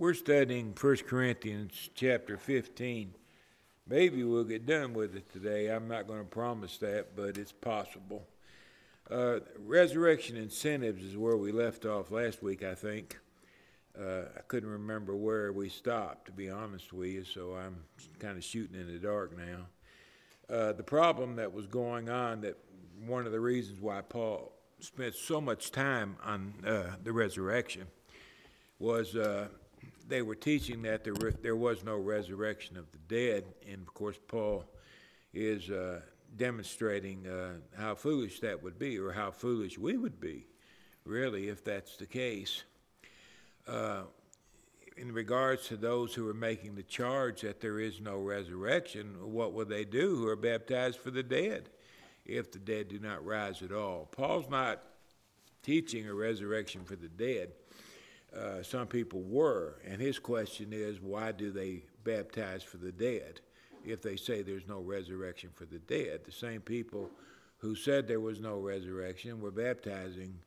We're studying 1 Corinthians chapter 15. Maybe we'll get done with it today. I'm not going to promise that, but it's possible. Uh, resurrection incentives is where we left off last week, I think. Uh, I couldn't remember where we stopped, to be honest with you, so I'm kind of shooting in the dark now. Uh, the problem that was going on, that one of the reasons why Paul spent so much time on uh, the resurrection, was uh, they were teaching that there, re- there was no resurrection of the dead. And of course, Paul is uh, demonstrating uh, how foolish that would be, or how foolish we would be, really, if that's the case. Uh, in regards to those who are making the charge that there is no resurrection, what will they do who are baptized for the dead if the dead do not rise at all? Paul's not teaching a resurrection for the dead. Uh, some people were. And his question is, why do they baptize for the dead if they say there's no resurrection for the dead? The same people who said there was no resurrection were baptizing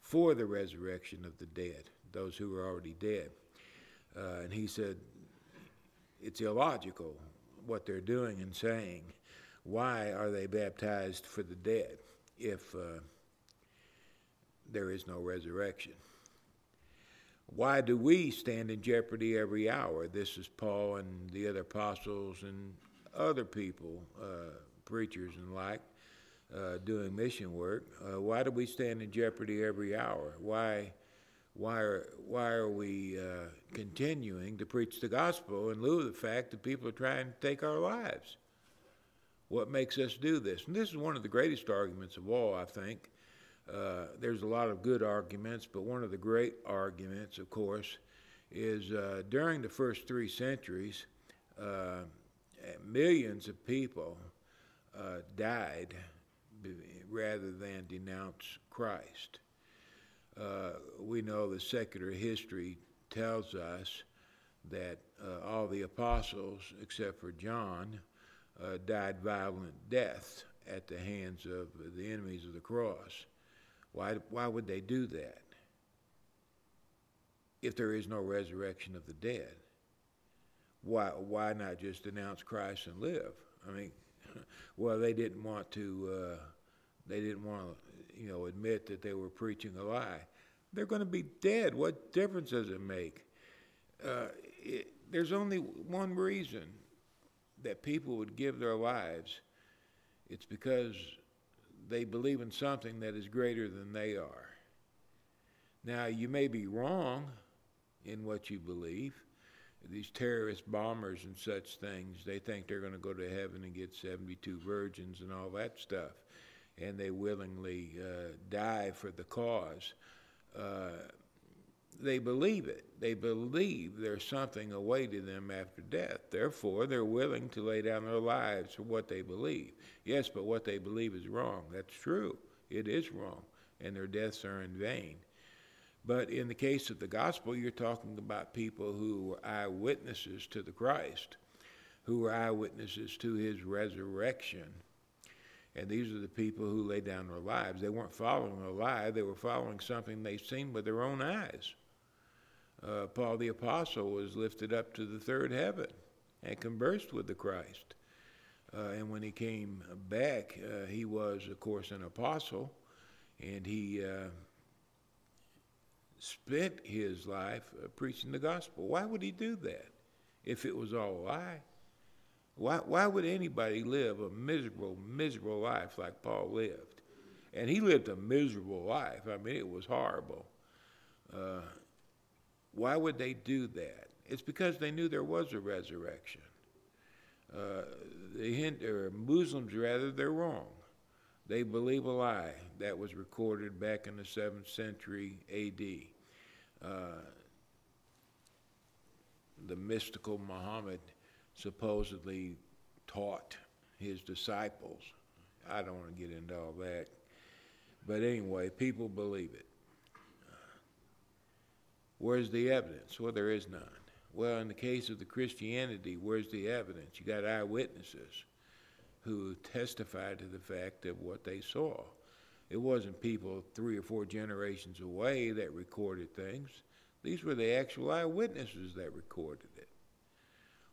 for the resurrection of the dead, those who were already dead. Uh, and he said, it's illogical what they're doing and saying. Why are they baptized for the dead if uh, there is no resurrection? Why do we stand in jeopardy every hour? This is Paul and the other apostles and other people, uh, preachers and like, uh, doing mission work. Uh, why do we stand in jeopardy every hour? Why, why are, why are we uh, continuing to preach the gospel in lieu of the fact that people are trying to take our lives? What makes us do this? And this is one of the greatest arguments of all, I think. Uh, there's a lot of good arguments, but one of the great arguments, of course, is uh, during the first three centuries, uh, millions of people uh, died rather than denounce Christ. Uh, we know the secular history tells us that all the apostles, except for John, died violent deaths at the hands of the enemies of the cross. Why, why would they do that if there is no resurrection of the dead? Why, why not just announce Christ and live? I mean, well, they didn't want to, uh, they didn't want to, you know, admit that they were preaching a lie. They're going to be dead. What difference does it make? Uh, it, there's only one reason that people would give their lives. It's because they believe in something that is greater than they are. Now, you may be wrong in what you believe. These terrorist bombers and such things, they think they're going to go to heaven and get 72 virgins and all that stuff. And they willingly uh, die for the cause. Uh, they believe it. They believe there's something awaiting them after death. Therefore, they're willing to lay down their lives for what they believe. Yes, but what they believe is wrong. That's true. It is wrong. And their deaths are in vain. But in the case of the gospel, you're talking about people who were eyewitnesses to the Christ, who were eyewitnesses to his resurrection. And these are the people who laid down their lives. They weren't following a lie, they were following something they've seen with their own eyes uh, Paul the Apostle was lifted up to the third heaven and conversed with the Christ. Uh, and when he came back, uh, he was, of course, an apostle, and he uh, spent his life uh, preaching the gospel. Why would he do that if it was all a lie? Why, why would anybody live a miserable, miserable life like Paul lived? And he lived a miserable life. I mean, it was horrible. Uh, why would they do that? It's because they knew there was a resurrection. Uh, the or Muslims, rather, they're wrong. They believe a lie that was recorded back in the 7th century AD. Uh, the mystical Muhammad supposedly taught his disciples. I don't want to get into all that. But anyway, people believe it. Where's the evidence? Well, there is none. Well, in the case of the Christianity, where's the evidence? You got eyewitnesses who testified to the fact of what they saw. It wasn't people three or four generations away that recorded things. These were the actual eyewitnesses that recorded it.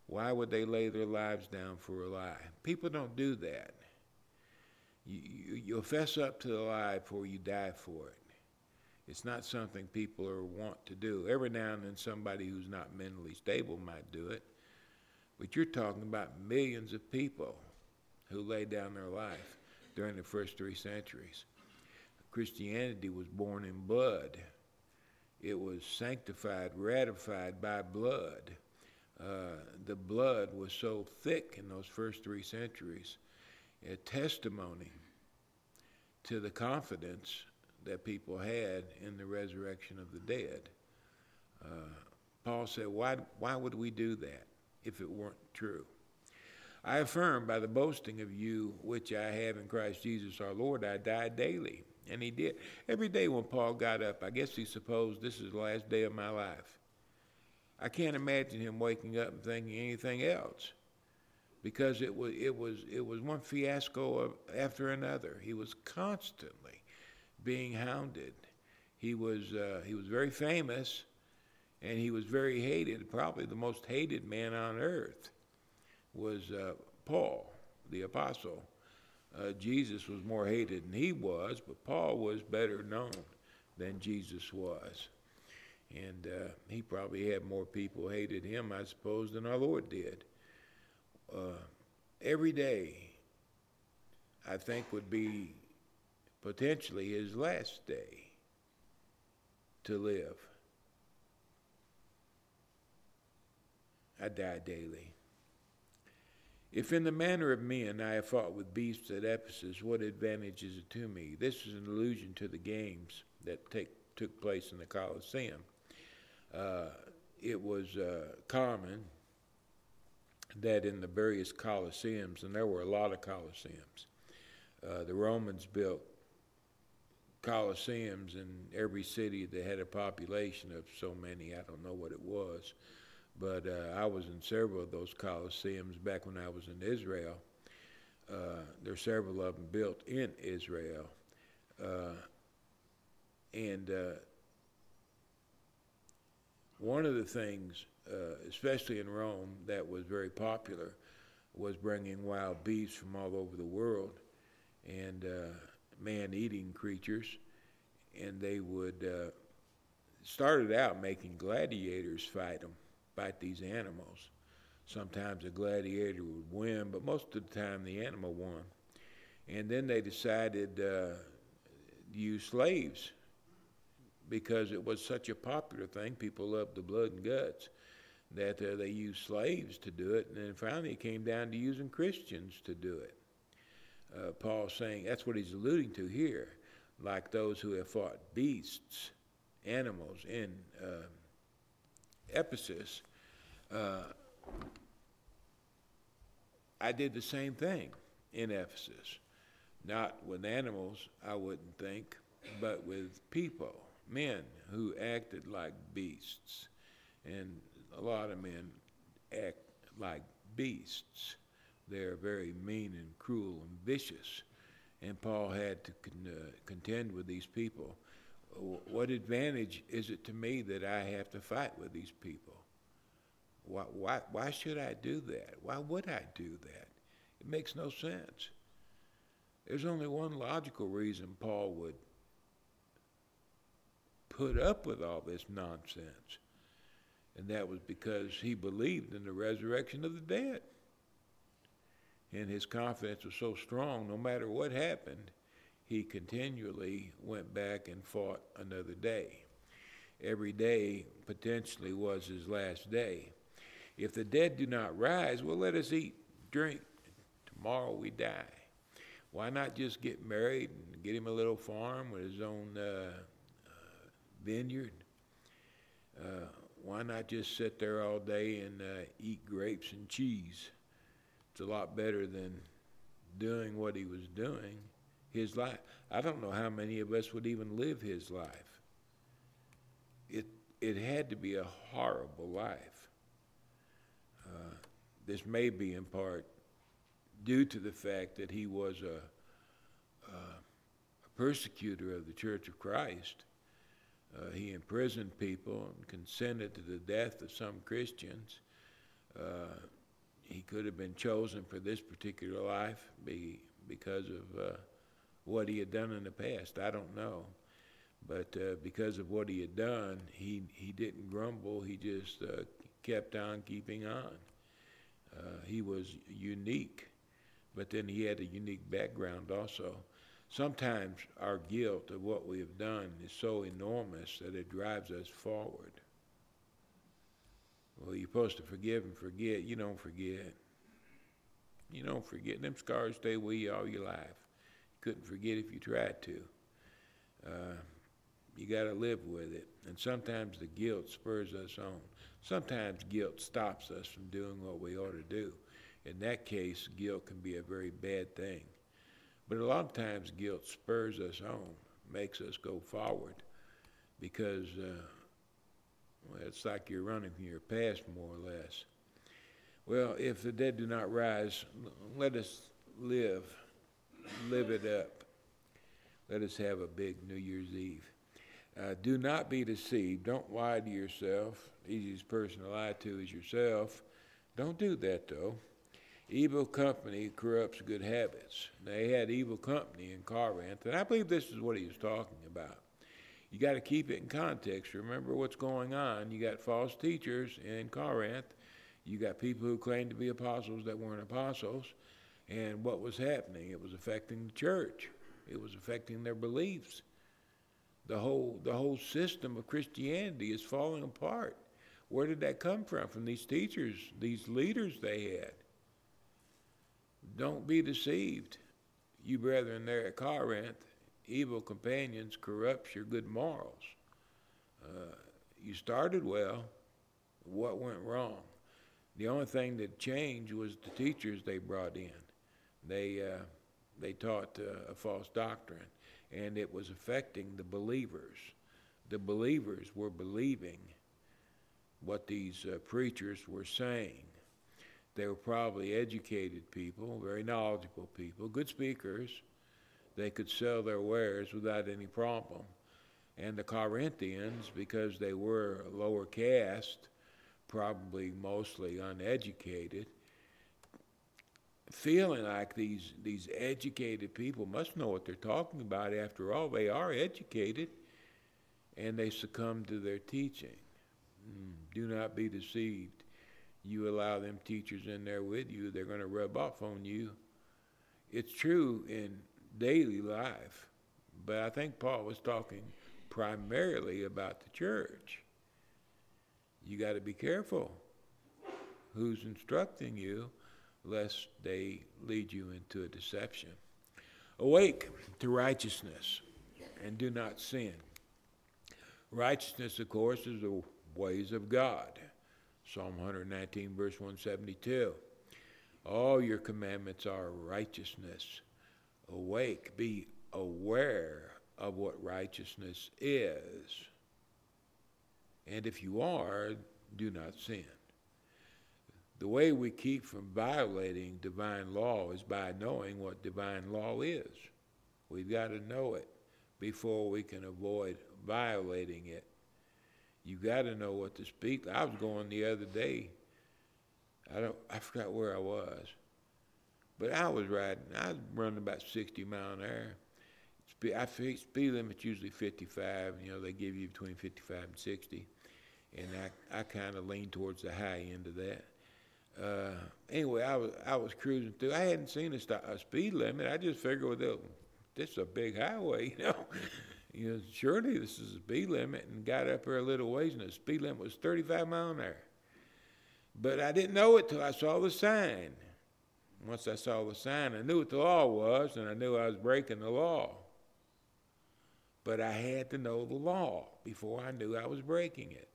Why would they lay their lives down for a lie? People don't do that. You, you, you'll fess up to the lie before you die for it. It's not something people are want to do. Every now and then somebody who's not mentally stable might do it. But you're talking about millions of people who laid down their life during the first three centuries. Christianity was born in blood. It was sanctified, ratified by blood. Uh, the blood was so thick in those first three centuries, a testimony to the confidence that people had in the resurrection of the dead. Uh, Paul said, why, why would we do that if it weren't true? I affirm by the boasting of you which I have in Christ Jesus our Lord, I die daily. And he did. Every day when Paul got up, I guess he supposed this is the last day of my life. I can't imagine him waking up and thinking anything else because it was, it was, it was one fiasco after another. He was constantly being hounded. He was, uh, he was very famous and he was very hated. Probably the most hated man on earth was uh, Paul, the apostle. Uh, Jesus was more hated than he was, but Paul was better known than Jesus was. And uh, he probably had more people hated him, I suppose, than our Lord did. Uh, every day, I think, would be potentially his last day to live. I die daily. If in the manner of men I have fought with beasts at Ephesus, what advantage is it to me? This is an allusion to the games that take, took place in the Colosseum. Uh, it was uh, common that in the various Colosseums, and there were a lot of Colosseums, uh, the Romans built Colosseums in every city that had a population of so many, I don't know what it was, but uh, I was in several of those Colosseums back when I was in Israel. Uh, there are several of them built in Israel. Uh, and uh, one of the things, uh, especially in Rome, that was very popular was bringing wild beasts from all over the world and uh, man eating creatures. And they would, started out making gladiators fight them fight these animals. Sometimes a gladiator would win, but most of the time the animal won. And then they decided uh, to use slaves because it was such a popular thing. People loved the blood and guts that uh, they used slaves to do it. And then finally it came down to using Christians to do it. Uh, Paul saying that's what he's alluding to here, like those who have fought beasts, animals in uh, Ephesus, uh, I did the same thing in Ephesus. Not with animals, I wouldn't think, but with people, men who acted like beasts. And a lot of men act like beasts. They're very mean and cruel and vicious. And Paul had to con- uh, contend with these people what advantage is it to me that I have to fight with these people? Why, why, why should I do that? Why would I do that? It makes no sense. There's only one logical reason Paul would put up with all this nonsense, and that was because he believed in the resurrection of the dead. And his confidence was so strong, no matter what happened, he continually went back and fought another day. Every day potentially was his last day. If the dead do not rise, well, let us eat, drink. Tomorrow we die. Why not just get married and get him a little farm with his own uh, uh, vineyard? Uh, why not just sit there all day and uh, eat grapes and cheese? It's a lot better than doing what he was doing his life. I don't know how many of us would even live his life. It, it had to be a horrible life. Uh, this may be in part due to the fact that he was a, a, a persecutor of the Church of Christ. Uh, he imprisoned people and consented to the death of some Christians. Uh, he could have been chosen for this particular life be, because of uh, what he had done in the past. I don't know. But uh, because of what he had done, he, he didn't grumble. He just uh, kept on keeping on. Uh, he was unique, but then he had a unique background also. Sometimes our guilt of what we have done is so enormous that it drives us forward. Well, you're supposed to forgive and forget. You don't forget. You don't forget. Them scars stay with you all your life. You couldn't forget if you tried to. Uh, you got to live with it. And sometimes the guilt spurs us on. Sometimes guilt stops us from doing what we ought to do. In that case, guilt can be a very bad thing. But a lot of times, guilt spurs us on, makes us go forward, because uh, well, it's like you're running from your past, more or less. Well, if the dead do not rise, let us live, live it up. Let us have a big New Year's Eve. Uh, do not be deceived. Don't lie to yourself. The easiest person to lie to is yourself. Don't do that, though. Evil company corrupts good habits. They had evil company in Corinth, and I believe this is what he was talking about. You got to keep it in context. Remember what's going on. You got false teachers in Corinth. You got people who claim to be apostles that weren't apostles. And what was happening? It was affecting the church. It was affecting their beliefs. The whole, the whole system of Christianity is falling apart. Where did that come from? From these teachers, these leaders they had. Don't be deceived. You brethren there at Corinth, evil companions corrupts your good morals. Uh, you started well. What went wrong? The only thing that changed was the teachers they brought in. They, uh, they taught uh, a false doctrine, and it was affecting the believers. The believers were believing what these uh, preachers were saying. They were probably educated people, very knowledgeable people, good speakers. They could sell their wares without any problem. And the Corinthians, because they were lower caste, probably mostly uneducated, feeling like these, these educated people must know what they're talking about. After all, they are educated, and they succumb to their teaching. Mm, do not be deceived you allow them teachers in there with you, they're going to rub off on you. It's true in daily life, but I think Paul was talking primarily about the church. You got to be careful who's instructing you, lest they lead you into a deception. Awake to righteousness and do not sin. Righteousness, of course, is the ways of God. Psalm 119, verse 172. All your commandments are righteousness. Awake, be aware of what righteousness is. And if you are, do not sin. The way we keep from violating divine law is by knowing what divine law is. We've got to know it before we can avoid violating it. You've got to know what to speak. I was going the other day. I don't. I forgot where I was, but I was riding. I was running about 60 mile an hour. Speed, I speed limit's usually 55. You know, they give you between 55 and 60, and I I kind of lean towards the high end of that. Uh, anyway, I was I was cruising through. I hadn't seen a, st- a speed limit. I just figured, well, this is a big highway, you know you know, surely this is a speed limit, and got up there a little ways, and the speed limit was 35 mile an hour. But I didn't know it till I saw the sign. Once I saw the sign, I knew what the law was, and I knew I was breaking the law. But I had to know the law before I knew I was breaking it.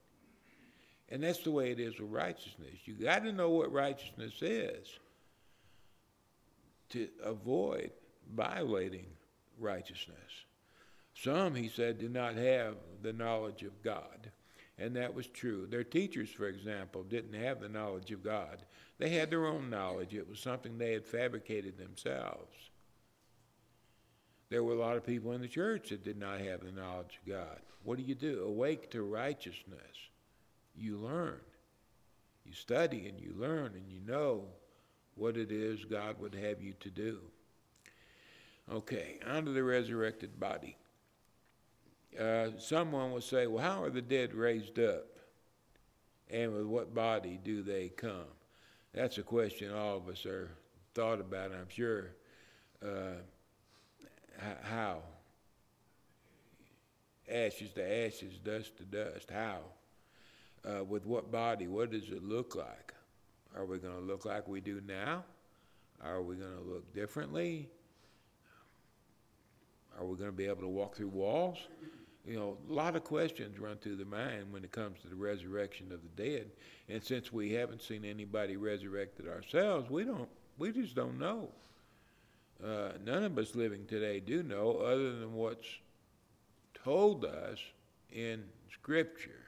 And that's the way it is with righteousness. You got to know what righteousness is to avoid violating righteousness. Some, he said, do not have the knowledge of God. And that was true. Their teachers, for example, didn't have the knowledge of God. They had their own knowledge. It was something they had fabricated themselves. There were a lot of people in the church that did not have the knowledge of God. What do you do? Awake to righteousness. You learn. You study and you learn and you know what it is God would have you to do. Okay, onto the resurrected body. Uh, someone will say, well, how are the dead raised up? And with what body do they come? That's a question all of us are thought about, I'm sure. Uh, how? Ashes to ashes, dust to dust. How? Uh, with what body? What does it look like? Are we going to look like we do now? Are we going to look differently? Are we going to be able to walk through walls? You know, a lot of questions run through the mind when it comes to the resurrection of the dead. And since we haven't seen anybody resurrected ourselves, we don't, we just don't know. Uh, none of us living today do know, other than what's told us in Scripture,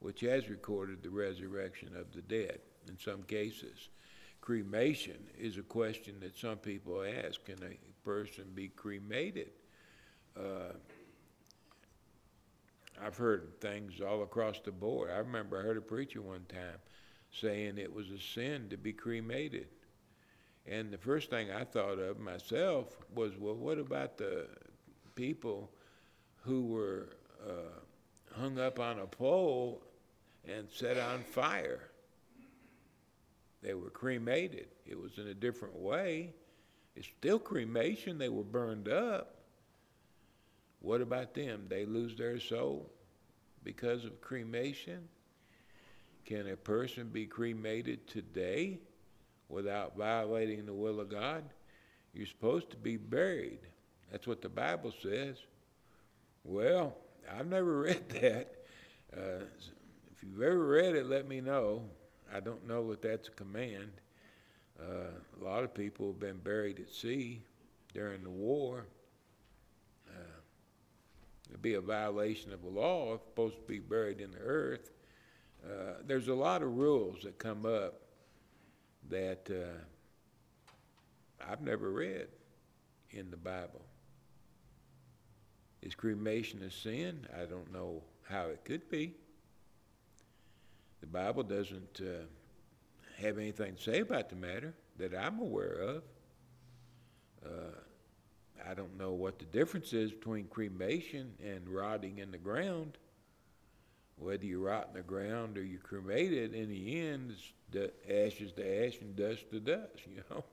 which has recorded the resurrection of the dead in some cases. Cremation is a question that some people ask can a person be cremated? Uh, I've heard things all across the board. I remember I heard a preacher one time saying it was a sin to be cremated. And the first thing I thought of myself was, well, what about the people who were uh, hung up on a pole and set on fire? They were cremated. It was in a different way. It's still cremation. They were burned up. What about them? They lose their soul because of cremation? Can a person be cremated today without violating the will of God? You're supposed to be buried. That's what the Bible says. Well, I've never read that. Uh, if you've ever read it, let me know. I don't know if that's a command. Uh, a lot of people have been buried at sea during the war. It'd be a violation of the law if supposed to be buried in the earth. Uh, there's a lot of rules that come up that uh, I've never read in the Bible. Is cremation a sin? I don't know how it could be. The Bible doesn't uh, have anything to say about the matter that I'm aware of. Uh, I don't know what the difference is between cremation and rotting in the ground. Whether you rot in the ground or you're cremated, in the end, it's ashes to ash and dust to dust. You know,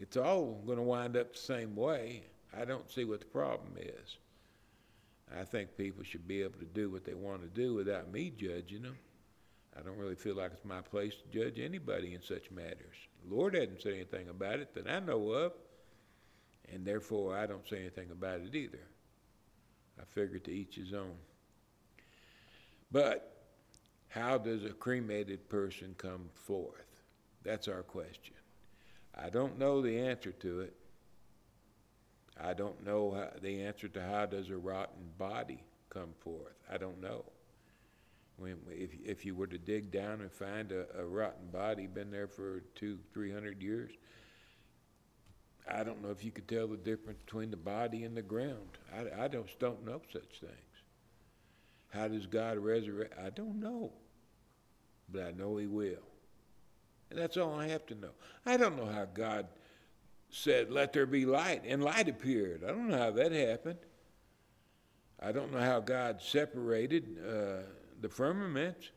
it's all going to wind up the same way. I don't see what the problem is. I think people should be able to do what they want to do without me judging them. I don't really feel like it's my place to judge anybody in such matters. The Lord hasn't said anything about it that I know of, and therefore I don't say anything about it either. I figure to each his own. But how does a cremated person come forth? That's our question. I don't know the answer to it. I don't know how, the answer to how does a rotten body come forth. I don't know. When, if, if you were to dig down and find a, a rotten body, been there for two, three hundred years, I don't know if you could tell the difference between the body and the ground. I, I just don't know such things. How does God resurrect? I don't know. But I know He will. And that's all I have to know. I don't know how God said, Let there be light, and light appeared. I don't know how that happened. I don't know how God separated. Uh, the firmament.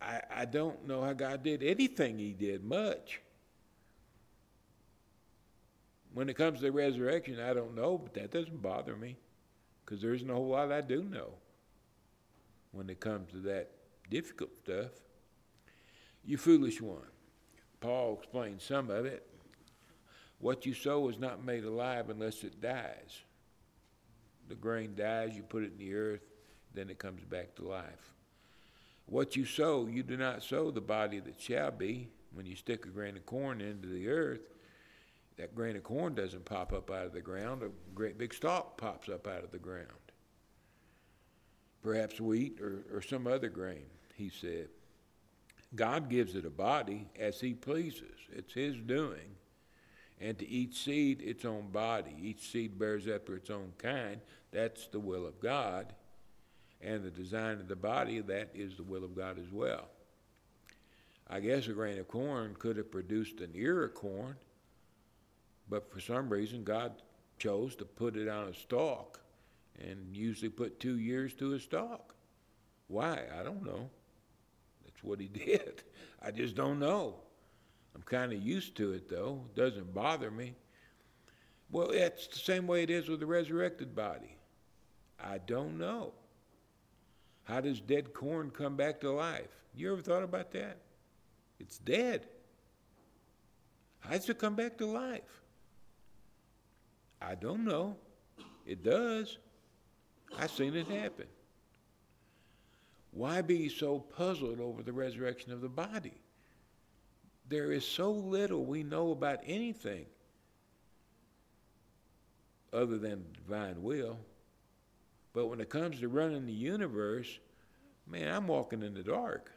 I, I don't know how God did anything He did much. When it comes to the resurrection, I don't know, but that doesn't bother me because there isn't a whole lot I do know when it comes to that difficult stuff. You foolish one. Paul explains some of it. What you sow is not made alive unless it dies. The grain dies, you put it in the earth, then it comes back to life. What you sow, you do not sow the body that shall be. When you stick a grain of corn into the earth, that grain of corn doesn't pop up out of the ground, a great big stalk pops up out of the ground. Perhaps wheat or, or some other grain, he said. God gives it a body as he pleases. It's his doing. and to each seed its own body. Each seed bears after its own kind. That's the will of God. And the design of the body, that is the will of God as well. I guess a grain of corn could have produced an ear of corn, but for some reason God chose to put it on a stalk and usually put two years to a stalk. Why? I don't know. That's what he did. I just don't know. I'm kind of used to it though. It doesn't bother me. Well, it's the same way it is with the resurrected body. I don't know. How does dead corn come back to life? You ever thought about that? It's dead. How does it come back to life? I don't know. It does. I've seen it happen. Why be so puzzled over the resurrection of the body? There is so little we know about anything other than divine will. But when it comes to running the universe, man, I'm walking in the dark.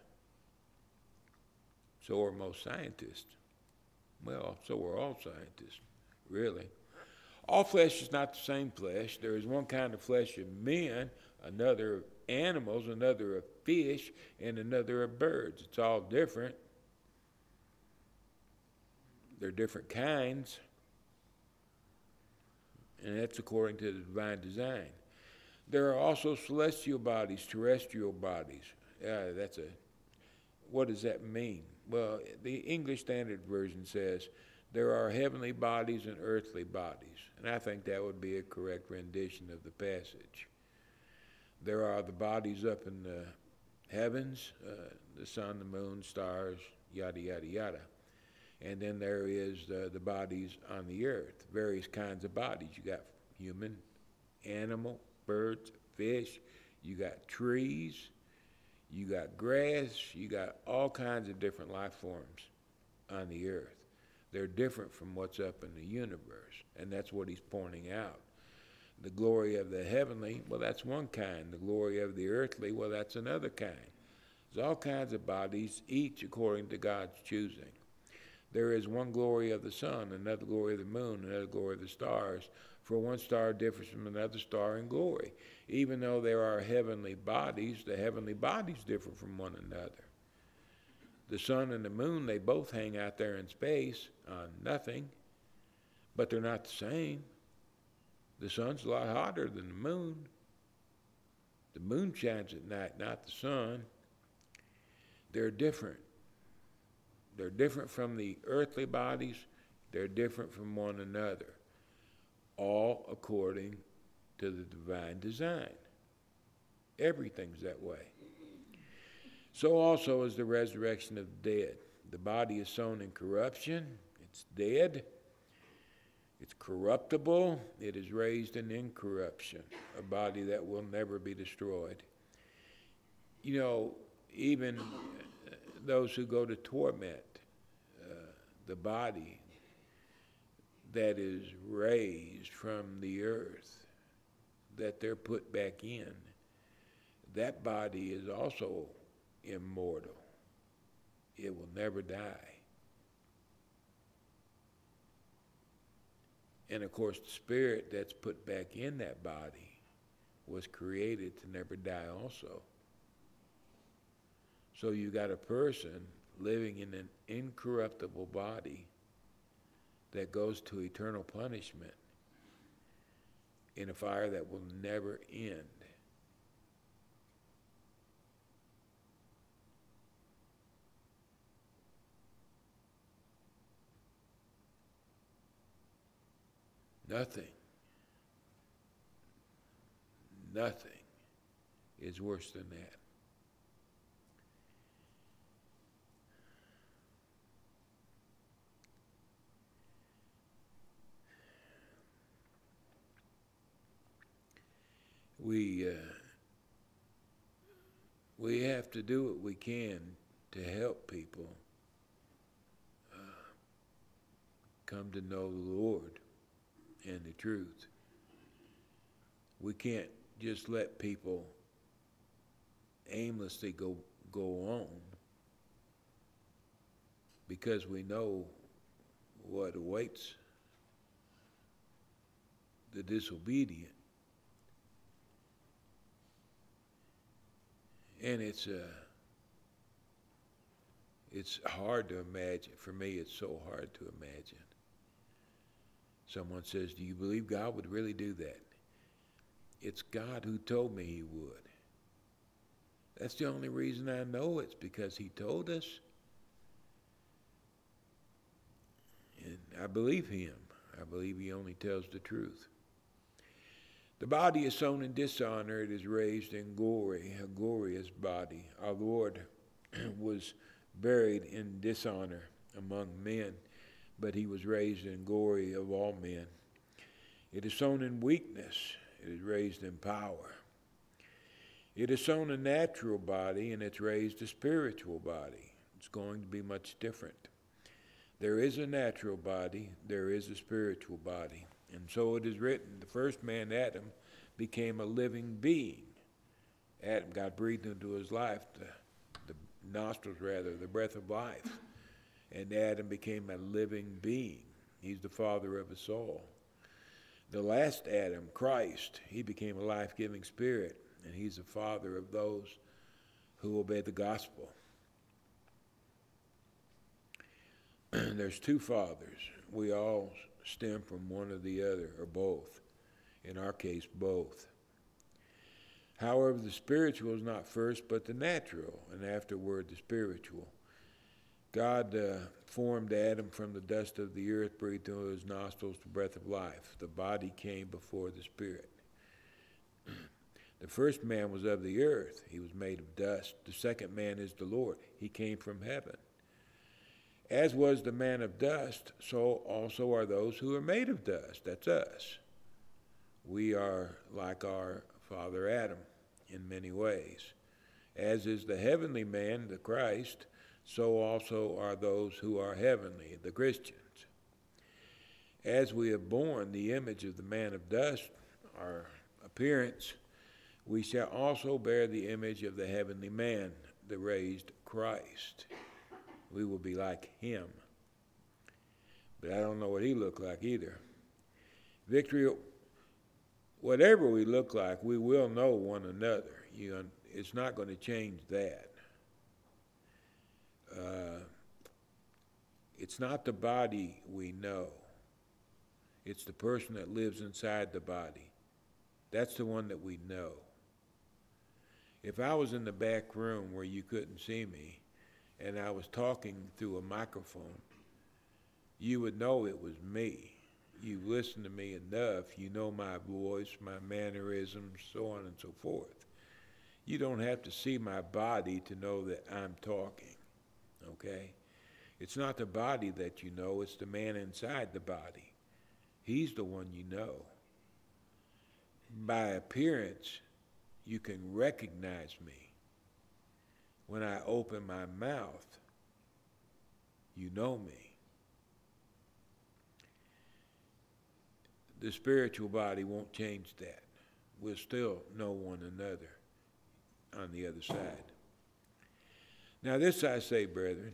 So are most scientists. Well, so are all scientists, really. All flesh is not the same flesh. There is one kind of flesh of men, another of animals, another of fish, and another of birds. It's all different. They're different kinds. And that's according to the divine design. There are also celestial bodies, terrestrial bodies. Uh, that's a, what does that mean? well, the English Standard Version says, there are heavenly bodies and earthly bodies. And I think that would be a correct rendition of the passage. There are the bodies up in the heavens, uh, the sun, the moon, stars, yada, yada, yada. And then there is uh, the bodies on the earth, various kinds of bodies. You got human, animal, birds, fish, you got trees, you got grass, you got all kinds of different life forms on the earth. They're different from what's up in the universe, and that's what he's pointing out. The glory of the heavenly, well, that's one kind. The glory of the earthly, well, that's another kind. There's all kinds of bodies, each according to God's choosing. There is one glory of the sun, another glory of the moon, another glory of the stars, for one star differs from another star in glory. Even though there are heavenly bodies, the heavenly bodies differ from one another. The sun and the moon, they both hang out there in space on nothing, but they're not the same. The sun's a lot hotter than the moon. The moon shines at night, not the sun. They're different. They're different from the earthly bodies, they're different from one another all according to the divine design. Everything's that way. So also is the resurrection of the dead. The body is sown in corruption, it's dead, it's corruptible, it is raised in incorruption, a body that will never be destroyed. You know, even those who go to torment uh, the body, that is raised from the earth, that they're put back in, that body is also immortal. It will never die. And of course, the spirit that's put back in that body was created to never die also. So you got a person living in an incorruptible body that goes to eternal punishment in a fire that will never end. Nothing, nothing is worse than that. we uh, we have to do what we can to help people uh, come to know the Lord and the truth. We can't just let people aimlessly go go on because we know what awaits the disobedient. And it's uh, it's hard to imagine. For me, it's so hard to imagine. Someone says, Do you believe God would really do that? It's God who told me He would. That's the only reason I know it's because He told us. And I believe Him. I believe He only tells the truth. The body is sown in dishonor, it is raised in glory, a glorious body. Our Lord was buried in dishonor among men, but he was raised in glory of all men. It is sown in weakness, it is raised in power. It is sown a natural body, and it's raised a spiritual body. It's going to be much different. There is a natural body, there is a spiritual body. And so it is written the first man, Adam, became a living being. Adam, God breathed into his life the nostrils rather, the breath of life. And Adam became a living being. He's the father of us all. The last Adam, Christ, he became a life giving spirit, and he's the father of those who obey the gospel. There's two fathers. We all stem from one or the other, or both. In our case, both. However, the spiritual is not first, but the natural, and afterward the spiritual. God uh, formed Adam from the dust of the earth, breathed into his nostrils the breath of life. The body came before the spirit. the first man was of the earth, he was made of dust. The second man is the Lord, he came from heaven. As was the man of dust, so also are those who are made of dust. That's us. We are like our father Adam in many ways. As is the heavenly man, the Christ, so also are those who are heavenly, the Christians. As we have borne the image of the man of dust, our appearance, we shall also bear the image of the heavenly man, the raised Christ. We will be like him. But I don't know what he looked like either. Victory whatever we look like, we will know one another. You, it's not going to change that. Uh, it's not the body we know, it's the person that lives inside the body. That's the one that we know. If I was in the back room where you couldn't see me and I was talking through a microphone, you would know it was me you've listened to me enough, you know my voice, my mannerisms, so on and so forth. You don't have to see my body to know that I'm talking, okay? It's not the body that you know, it's the man inside the body. He's the one you know. By appearance, you can recognize me. When I open my mouth, you know me. the spiritual body won't change that. We'll still know one another on the other side. Now, this I say, brethren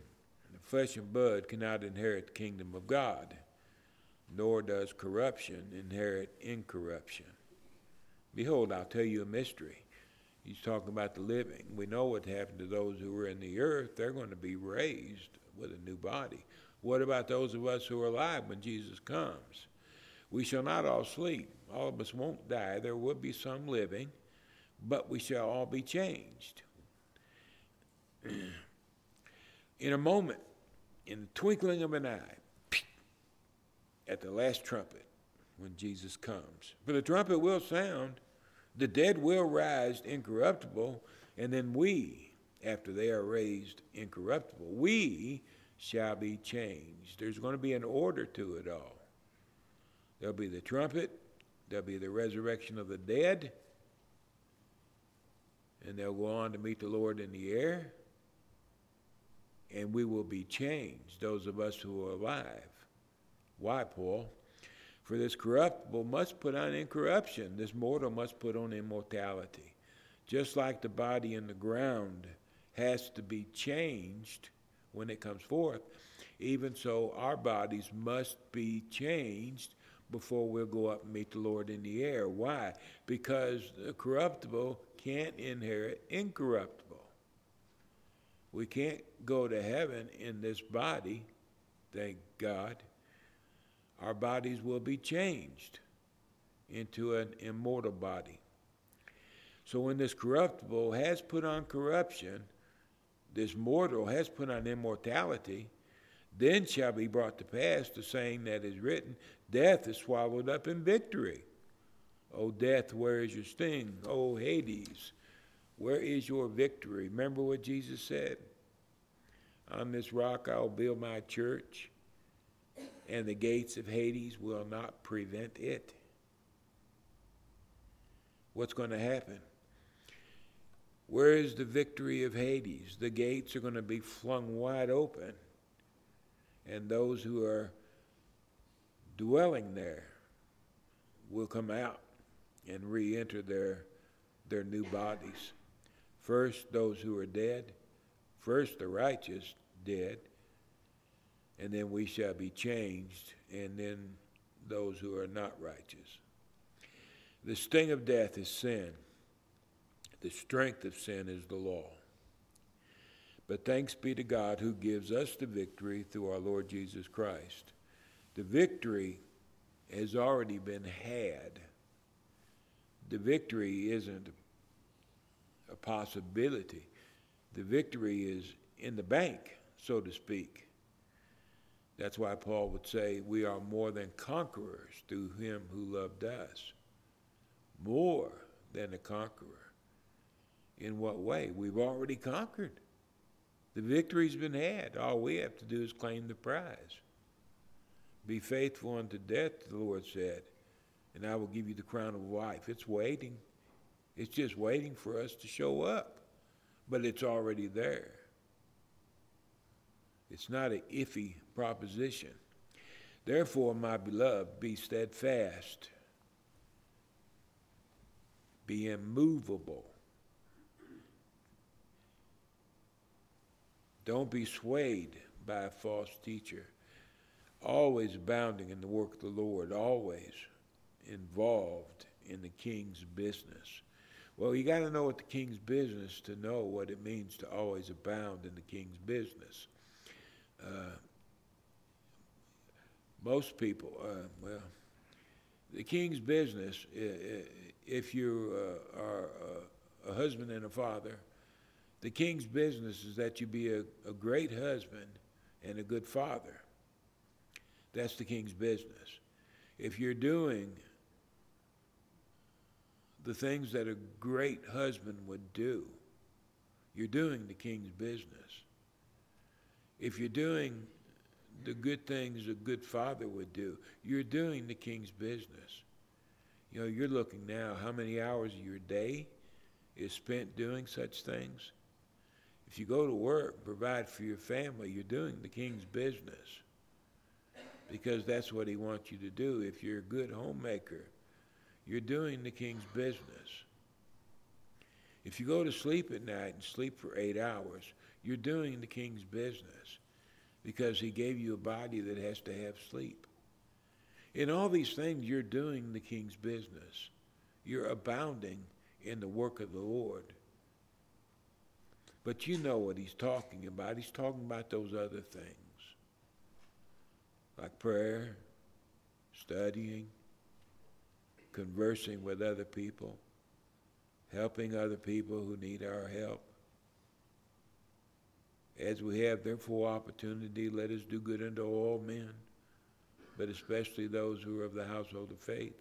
the flesh and blood cannot inherit the kingdom of God, nor does corruption inherit incorruption. Behold, I'll tell you a mystery. He's talking about the living. We know what happened to those who were in the earth. They're going to be raised with a new body. What about those of us who are alive when Jesus comes? We shall not all sleep. All of us won't die. There will be some living, but we shall all be changed. in a moment, in the twinkling of an eye, at the last trumpet, when Jesus comes. For the trumpet will sound, the dead will rise incorruptible, and then we, after they are raised incorruptible, we shall be changed. There's going to be an order to it all. There'll be the trumpet, there'll be the resurrection of the dead, and they'll go on to meet the Lord in the air, and we will be changed, those of us who are alive. Why, Paul? For this corruptible must put on incorruption, this mortal must put on immortality. Just like the body in the ground has to be changed when it comes forth, even so our bodies must be changed before we'll go up and meet the Lord in the air. Why? Because the corruptible can't inherit incorruptible. We can't go to heaven in this body, thank God. Our bodies will be changed into an immortal body. So when this corruptible has put on corruption, this mortal has put on immortality, then shall be brought to pass the saying that is written Death is swallowed up in victory. O death, where is your sting? O Hades, where is your victory? Remember what Jesus said? On this rock I will build my church, and the gates of Hades will not prevent it. What's going to happen? Where is the victory of Hades? The gates are going to be flung wide open and those who are dwelling there will come out and re enter their, their new bodies. First, those who are dead, first, the righteous dead, and then we shall be changed, and then those who are not righteous. The sting of death is sin, the strength of sin is the law. But thanks be to God who gives us the victory through our Lord Jesus Christ. The victory has already been had. The victory isn't a possibility. The victory is in the bank, so to speak. That's why Paul would say, We are more than conquerors through him who loved us. More than a conqueror. In what way? We've already conquered. The victory's been had. All we have to do is claim the prize. Be faithful unto death, the Lord said, and I will give you the crown of life. It's waiting. It's just waiting for us to show up, but it's already there. It's not an iffy proposition. Therefore, my beloved, be steadfast, be immovable Don't be swayed by a false teacher. Always abounding in the work of the Lord, always involved in the king's business. Well, you got to know what the king's business to know what it means to always abound in the king's business. Uh, most people, uh, well, the king's business, if you uh, are a husband and a father, the king's business is that you be a, a great husband and a good father. That's the king's business. If you're doing the things that a great husband would do, you're doing the king's business. If you're doing the good things a good father would do, you're doing the king's business. You know, you're looking now how many hours of your day is spent doing such things. If you go to work, provide for your family, you're doing the king's business because that's what he wants you to do. If you're a good homemaker, you're doing the king's business. If you go to sleep at night and sleep for eight hours, you're doing the king's business because he gave you a body that has to have sleep. In all these things, you're doing the king's business. You're abounding in the work of the Lord. But you know what he's talking about. He's talking about those other things like prayer, studying, conversing with other people, helping other people who need our help. As we have therefore opportunity, let us do good unto all men, but especially those who are of the household of faith.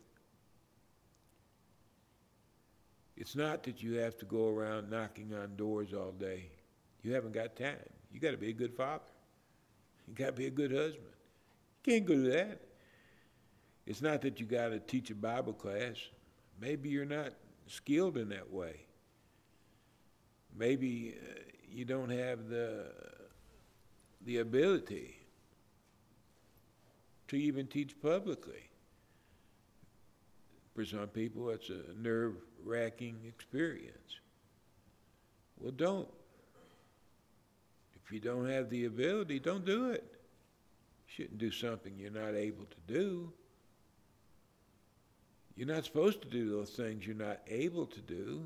It's not that you have to go around knocking on doors all day. You haven't got time. You got to be a good father. You got to be a good husband. You can't go do that. It's not that you got to teach a Bible class. Maybe you're not skilled in that way. Maybe uh, you don't have the the ability to even teach publicly. For some people, it's a nerve wracking experience. Well, don't. If you don't have the ability, don't do it. You shouldn't do something you're not able to do. You're not supposed to do those things you're not able to do.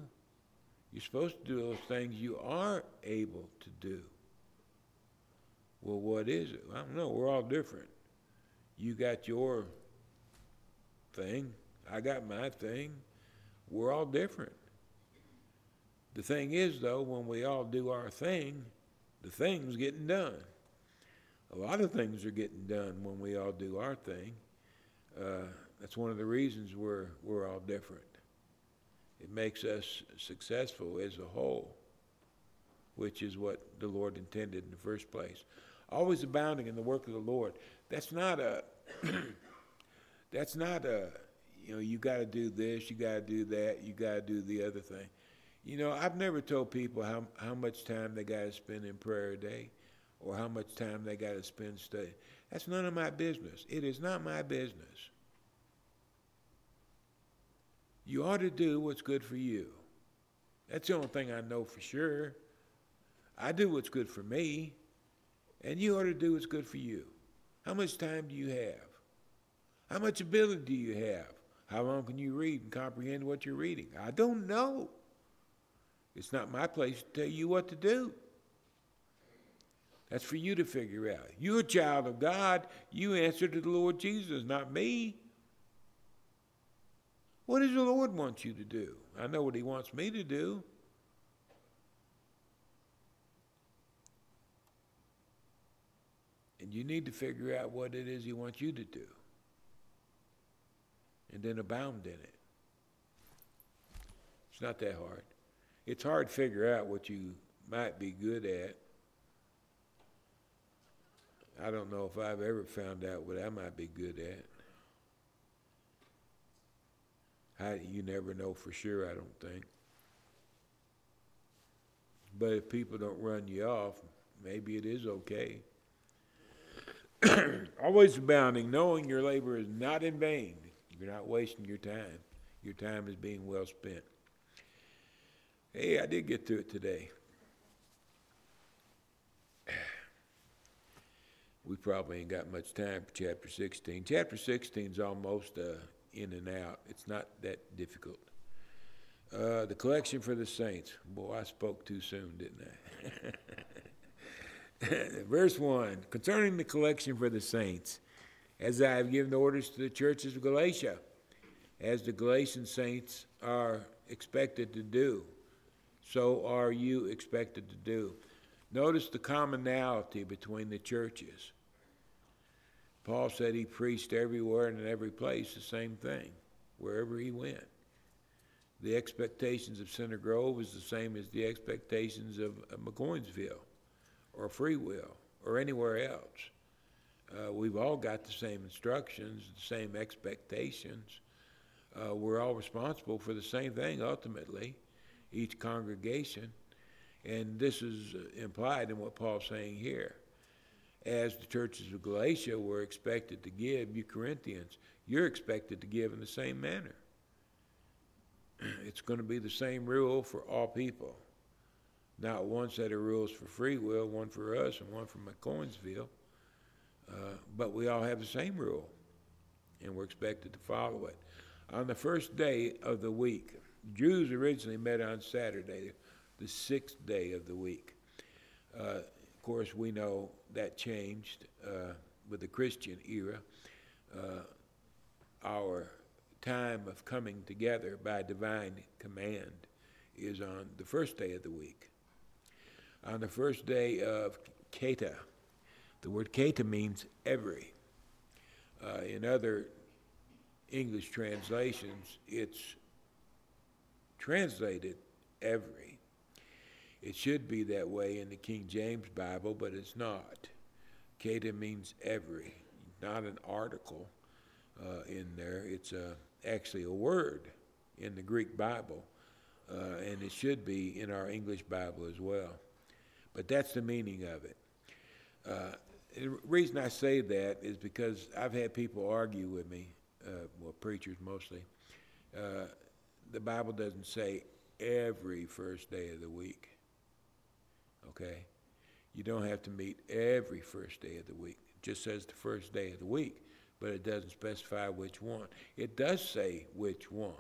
You're supposed to do those things you are able to do. Well, what is it? I don't know. We're all different. You got your thing. I got my thing. We're all different. The thing is, though, when we all do our thing, the thing's getting done. A lot of things are getting done when we all do our thing. Uh, that's one of the reasons we're, we're all different. It makes us successful as a whole, which is what the Lord intended in the first place. Always abounding in the work of the Lord. That's not a, that's not a, you know, you got to do this, you got to do that, you got to do the other thing. You know, I've never told people how, how much time they got to spend in prayer a day or how much time they got to spend studying. That's none of my business. It is not my business. You ought to do what's good for you. That's the only thing I know for sure. I do what's good for me, and you ought to do what's good for you. How much time do you have? How much ability do you have? How long can you read and comprehend what you're reading? I don't know. It's not my place to tell you what to do. That's for you to figure out. You're a child of God. You answer to the Lord Jesus, not me. What does the Lord want you to do? I know what He wants me to do. And you need to figure out what it is He wants you to do. And then abound in it. It's not that hard. It's hard to figure out what you might be good at. I don't know if I've ever found out what I might be good at. I, you never know for sure, I don't think. But if people don't run you off, maybe it is okay. Always abounding, knowing your labor is not in vain. You're not wasting your time. Your time is being well spent. Hey, I did get through it today. We probably ain't got much time for chapter 16. Chapter 16 is almost uh, in and out. It's not that difficult. Uh, the collection for the saints. Boy, I spoke too soon, didn't I? Verse 1 Concerning the collection for the saints, as I have given orders to the churches of Galatia, as the Galatian saints are expected to do, so are you expected to do. Notice the commonality between the churches. Paul said he preached everywhere and in every place the same thing, wherever he went. The expectations of Center Grove is the same as the expectations of, of McCoynsville or Freewill or anywhere else. Uh, we've all got the same instructions, the same expectations. Uh, we're all responsible for the same thing ultimately, each congregation. And this is implied in what Paul's saying here as the churches of Galatia were expected to give, you Corinthians, you're expected to give in the same manner. It's going to be the same rule for all people. Not one set of rules for free will, one for us, and one for McCoynsville. Uh, but we all have the same rule, and we're expected to follow it. On the first day of the week, Jews originally met on Saturday, the sixth day of the week. Uh, course, we know that changed uh, with the Christian era. Uh, our time of coming together by divine command is on the first day of the week. On the first day of Kata, the word Kata means every. Uh, in other English translations, it's translated every. It should be that way in the King James Bible, but it's not. Kata means every, not an article uh, in there. It's uh, actually a word in the Greek Bible, uh, and it should be in our English Bible as well. But that's the meaning of it. Uh, the reason I say that is because I've had people argue with me, uh, well, preachers mostly. Uh, the Bible doesn't say every first day of the week okay? You don't have to meet every first day of the week. It just says the first day of the week. but it doesn't specify which one. It does say which one.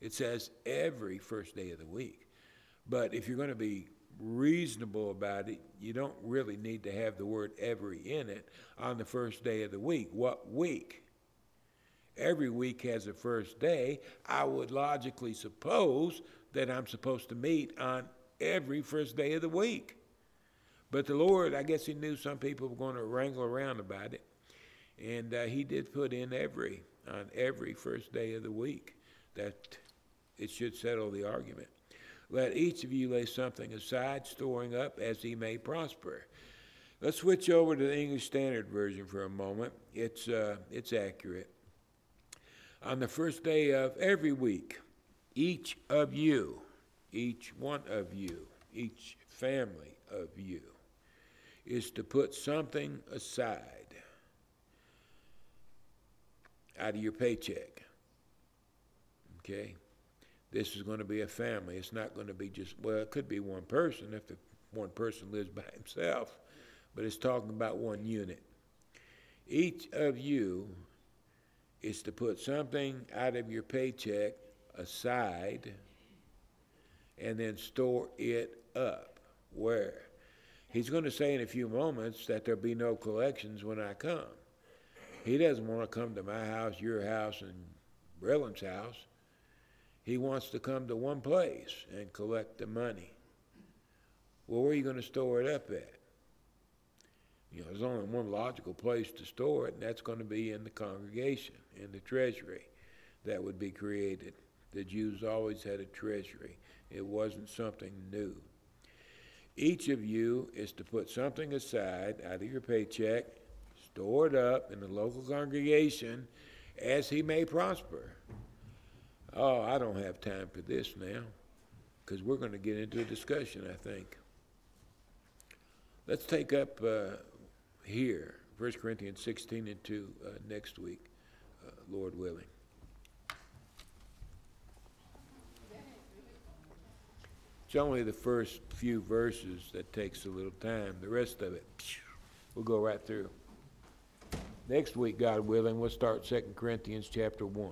It says every first day of the week. But if you're going to be reasonable about it, you don't really need to have the word every in it on the first day of the week. What week? Every week has a first day. I would logically suppose that I'm supposed to meet on every first day of the week. But the Lord, I guess He knew some people were going to wrangle around about it. And uh, He did put in every, on every first day of the week, that it should settle the argument. Let each of you lay something aside, storing up as he may prosper. Let's switch over to the English Standard Version for a moment. It's, uh, it's accurate. On the first day of every week, each of you, each one of you, each family of you, is to put something aside out of your paycheck. Okay? This is going to be a family. It's not going to be just, well, it could be one person if the one person lives by himself, but it's talking about one unit. Each of you is to put something out of your paycheck aside and then store it up. Where? He's going to say in a few moments that there'll be no collections when I come. He doesn't want to come to my house, your house, and Brillen's house. He wants to come to one place and collect the money. Well, where are you going to store it up at? You know, there's only one logical place to store it, and that's going to be in the congregation, in the treasury that would be created. The Jews always had a treasury, it wasn't something new. Each of you is to put something aside out of your paycheck, store it up in the local congregation as he may prosper. Oh, I don't have time for this now, because we're going to get into a discussion, I think. Let's take up uh, here, 1 Corinthians 16 and 2 uh, next week, uh, Lord willing. It's only the first few verses that takes a little time. The rest of it, we'll go right through. Next week, God willing, we'll start 2 Corinthians chapter 1.